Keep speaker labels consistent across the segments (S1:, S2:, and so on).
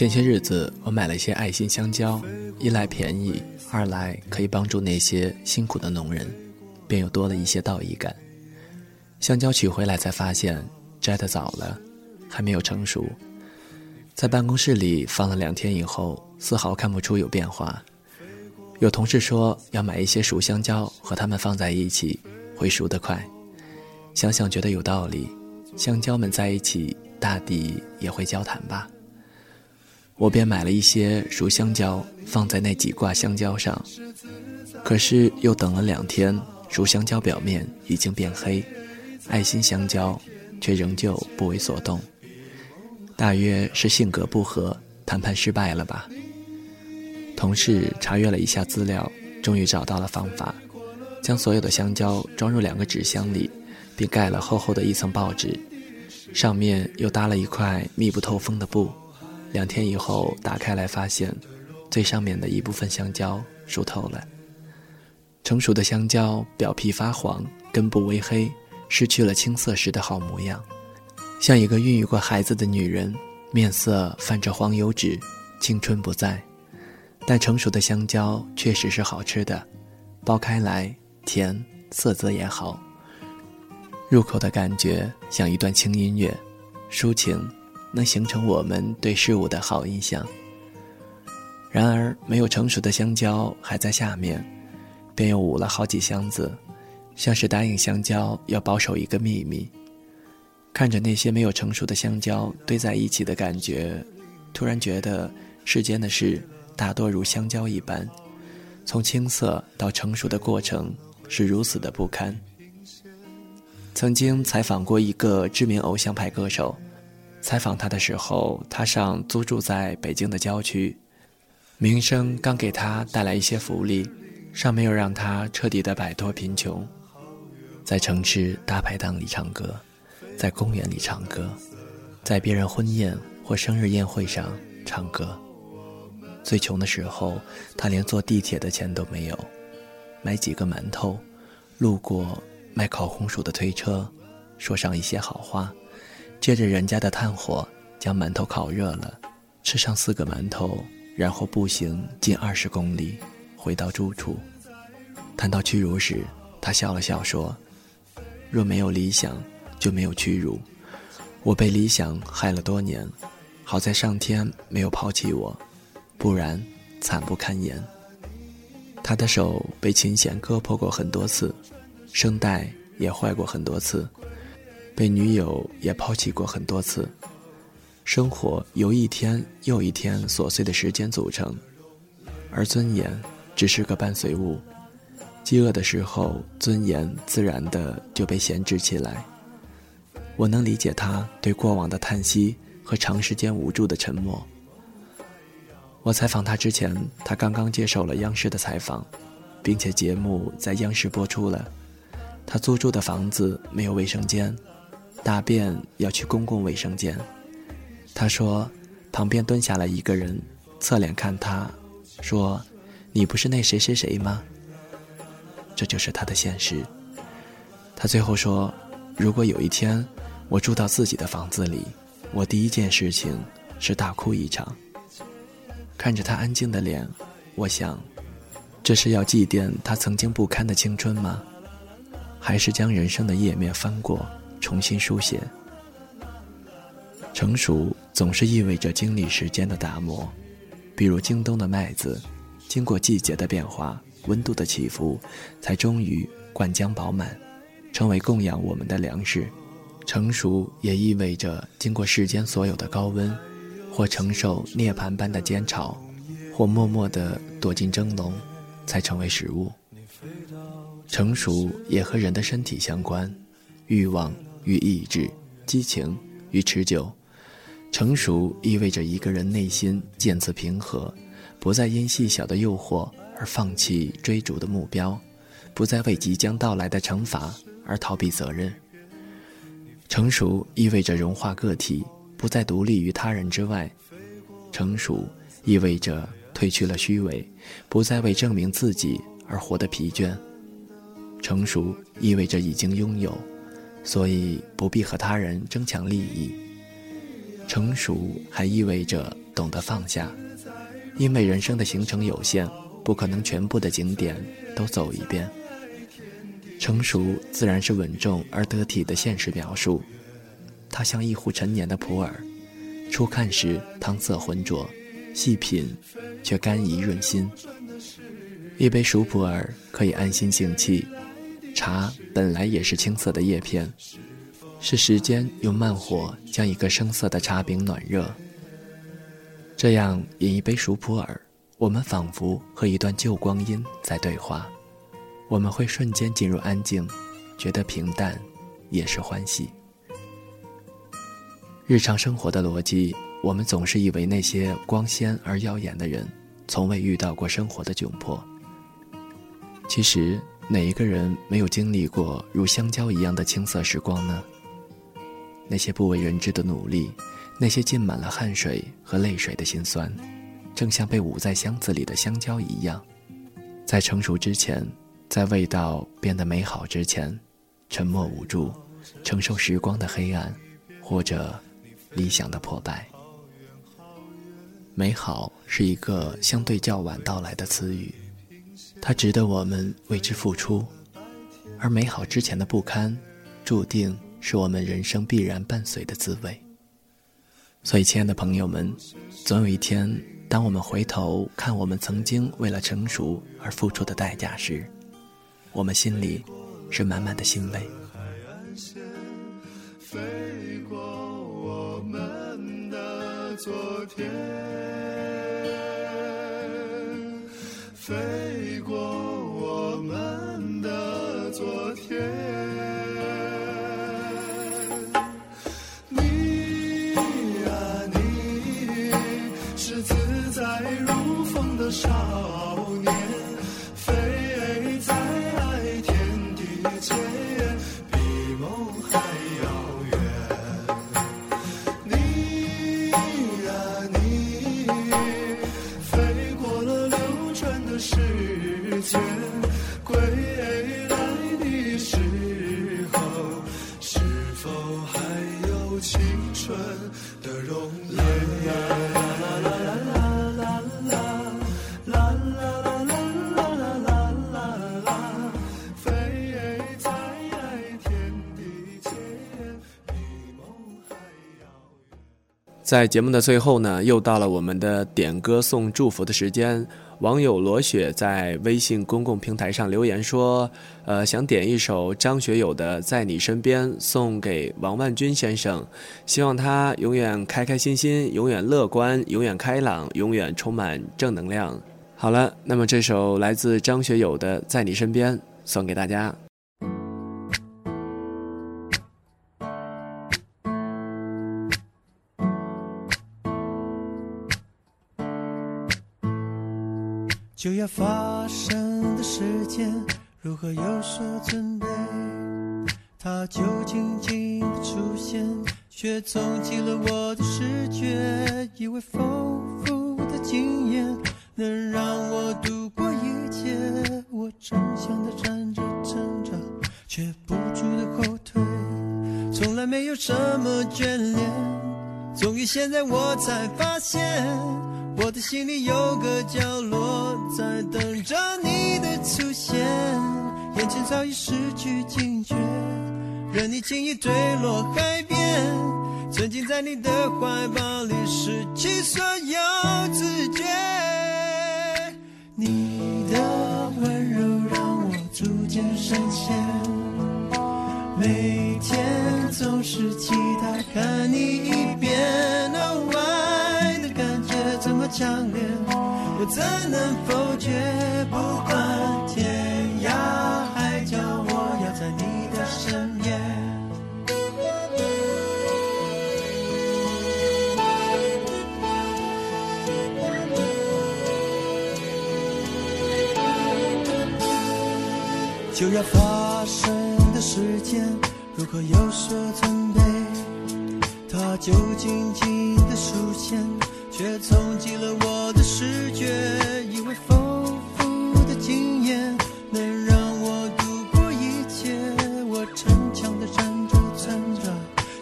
S1: 前些日子，我买了一些爱心香蕉，一来便宜，二来可以帮助那些辛苦的农人，便又多了一些道义感。香蕉取回来才发现摘得早了，还没有成熟。在办公室里放了两天以后，丝毫看不出有变化。有同事说要买一些熟香蕉和它们放在一起，会熟得快。想想觉得有道理，香蕉们在一起，大抵也会交谈吧。我便买了一些熟香蕉，放在那几挂香蕉上。可是又等了两天，熟香蕉表面已经变黑，爱心香蕉却仍旧不为所动。大约是性格不合，谈判失败了吧。同事查阅了一下资料，终于找到了方法，将所有的香蕉装入两个纸箱里，并盖了厚厚的一层报纸，上面又搭了一块密不透风的布。两天以后打开来，发现最上面的一部分香蕉熟透了。成熟的香蕉表皮发黄，根部微黑，失去了青涩时的好模样，像一个孕育过孩子的女人，面色泛着黄油脂，青春不在。但成熟的香蕉确实是好吃的，剥开来甜，色泽也好。入口的感觉像一段轻音乐，抒情，能形成我们对事物的好印象。然而，没有成熟的香蕉还在下面，便又捂了好几箱子，像是答应香蕉要保守一个秘密。看着那些没有成熟的香蕉堆在一起的感觉，突然觉得世间的事大多如香蕉一般，从青涩到成熟的过程是如此的不堪。曾经采访过一个知名偶像派歌手，采访他的时候，他上租住在北京的郊区，名声刚给他带来一些福利，尚没有让他彻底的摆脱贫穷。在城市大排档里唱歌，在公园里唱歌，在别人婚宴或生日宴会上唱歌。最穷的时候，他连坐地铁的钱都没有，买几个馒头，路过。卖烤红薯的推车，说上一些好话，借着人家的炭火将馒头烤热了，吃上四个馒头，然后步行近二十公里，回到住处。谈到屈辱时，他笑了笑说：“若没有理想，就没有屈辱。我被理想害了多年，好在上天没有抛弃我，不然惨不堪言。”他的手被琴弦割破过很多次。声带也坏过很多次，被女友也抛弃过很多次。生活由一天又一天琐碎的时间组成，而尊严只是个伴随物。饥饿的时候，尊严自然的就被闲置起来。我能理解他对过往的叹息和长时间无助的沉默。我采访他之前，他刚刚接受了央视的采访，并且节目在央视播出了。他租住的房子没有卫生间，大便要去公共卫生间。他说，旁边蹲下来一个人，侧脸看他，说：“你不是那谁谁谁吗？”这就是他的现实。他最后说：“如果有一天我住到自己的房子里，我第一件事情是大哭一场。”看着他安静的脸，我想，这是要祭奠他曾经不堪的青春吗？还是将人生的页面翻过，重新书写。成熟总是意味着经历时间的打磨，比如京东的麦子，经过季节的变化、温度的起伏，才终于灌浆饱满，成为供养我们的粮食。成熟也意味着经过世间所有的高温，或承受涅槃般的煎炒，或默默地躲进蒸笼，才成为食物。成熟也和人的身体相关，欲望与意志，激情与持久。成熟意味着一个人内心渐次平和，不再因细小的诱惑而放弃追逐的目标，不再为即将到来的惩罚而逃避责任。成熟意味着融化个体，不再独立于他人之外。成熟意味着褪去了虚伪，不再为证明自己而活得疲倦。成熟意味着已经拥有，所以不必和他人争抢利益。成熟还意味着懂得放下，因为人生的行程有限，不可能全部的景点都走一遍。成熟自然是稳重而得体的现实描述，它像一壶陈年的普洱，初看时汤色浑浊，细品却甘怡润心。一杯熟普洱可以安心静气，茶本来也是青色的叶片。是时间用慢火将一个生涩的茶饼暖热。这样饮一杯熟普洱，我们仿佛和一段旧光阴在对话。我们会瞬间进入安静，觉得平淡，也是欢喜。日常生活的逻辑，我们总是以为那些光鲜而耀眼的人，从未遇到过生活的窘迫。其实，哪一个人没有经历过如香蕉一样的青涩时光呢？那些不为人知的努力，那些浸满了汗水和泪水的辛酸，正像被捂在箱子里的香蕉一样，在成熟之前，在味道变得美好之前，沉默无助，承受时光的黑暗，或者理想的破败。美好是一个相对较晚到来的词语，它值得我们为之付出，而美好之前的不堪，注定。是我们人生必然伴随的滋味。所以，亲爱的朋友们，总有一天，当我们回头看我们曾经为了成熟而付出的代价时，我们心里是满满的欣慰。飞过我们的昨天，飞昨天。在节目的最后呢，又到了我们的点歌送祝福的时间。网友罗雪在微信公共平台上留言说：“呃，想点一首张学友的《在你身边》，送给王万军先生，希望他永远开开心心，永远乐观，永远开朗，永远充满正能量。”好了，那么这首来自张学友的《在你身边》送给大家。
S2: 发生的时间，如何有所准备？它就静静的出现，却冲击了我的视觉。以为丰富的经验能让我度过一切，我正向的站着挣扎，却不住的后退。从来没有什么眷恋，终于现在我才发现。我的心里有个角落，在等着你的出现。眼前早已失去警觉，任你轻易坠落海边，曾经在你的怀抱里，失去所有知觉。你的温柔让我逐渐深陷，每天总是期待看你一遍。哦，爱的感觉这么强烈。我怎能否决？不管天涯海角，我要在你的身边。就要发生的时间，如果有所准备？它就静静的出现，却冲击了我的视觉。以为丰富的经验能让我度过一切，我逞强的站着站着，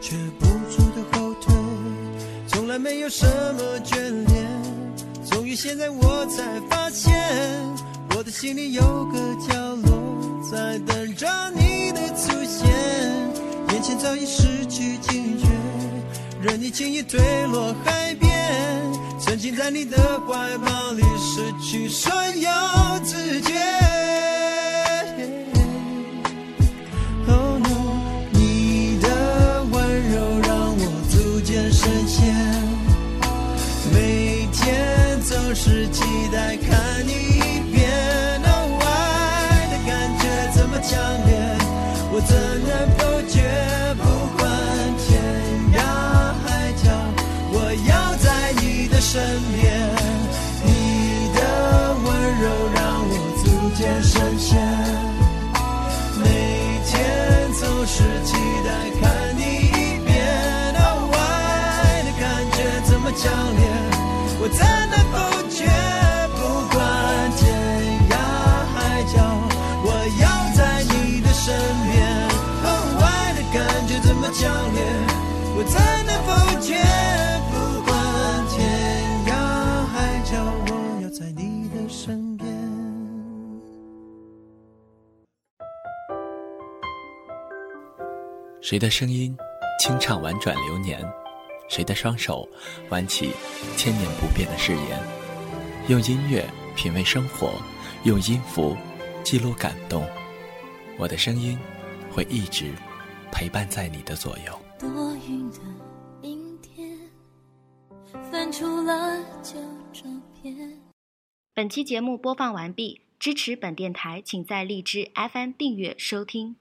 S2: 却不住的后退。从来没有什么眷恋，终于现在我才发现，我的心里有个角落。在等着你，现早已失去警觉，任你轻易坠落海边，曾经在你的怀抱里，失去所有。我怎能否决？不管天涯海角。我要在你的身边，爱的感觉这么强烈，我怎能否决？不管天涯海角，我要在你的身边。
S1: 谁的声音清唱婉转流年？谁的双手挽起千年不变的誓言？用音乐品味生活，用音符记录感动。我的声音会一直陪伴在你的左右。
S3: 多云的阴天，翻出了旧照片。
S4: 本期节目播放完毕，支持本电台，请在荔枝 FM 订阅收听。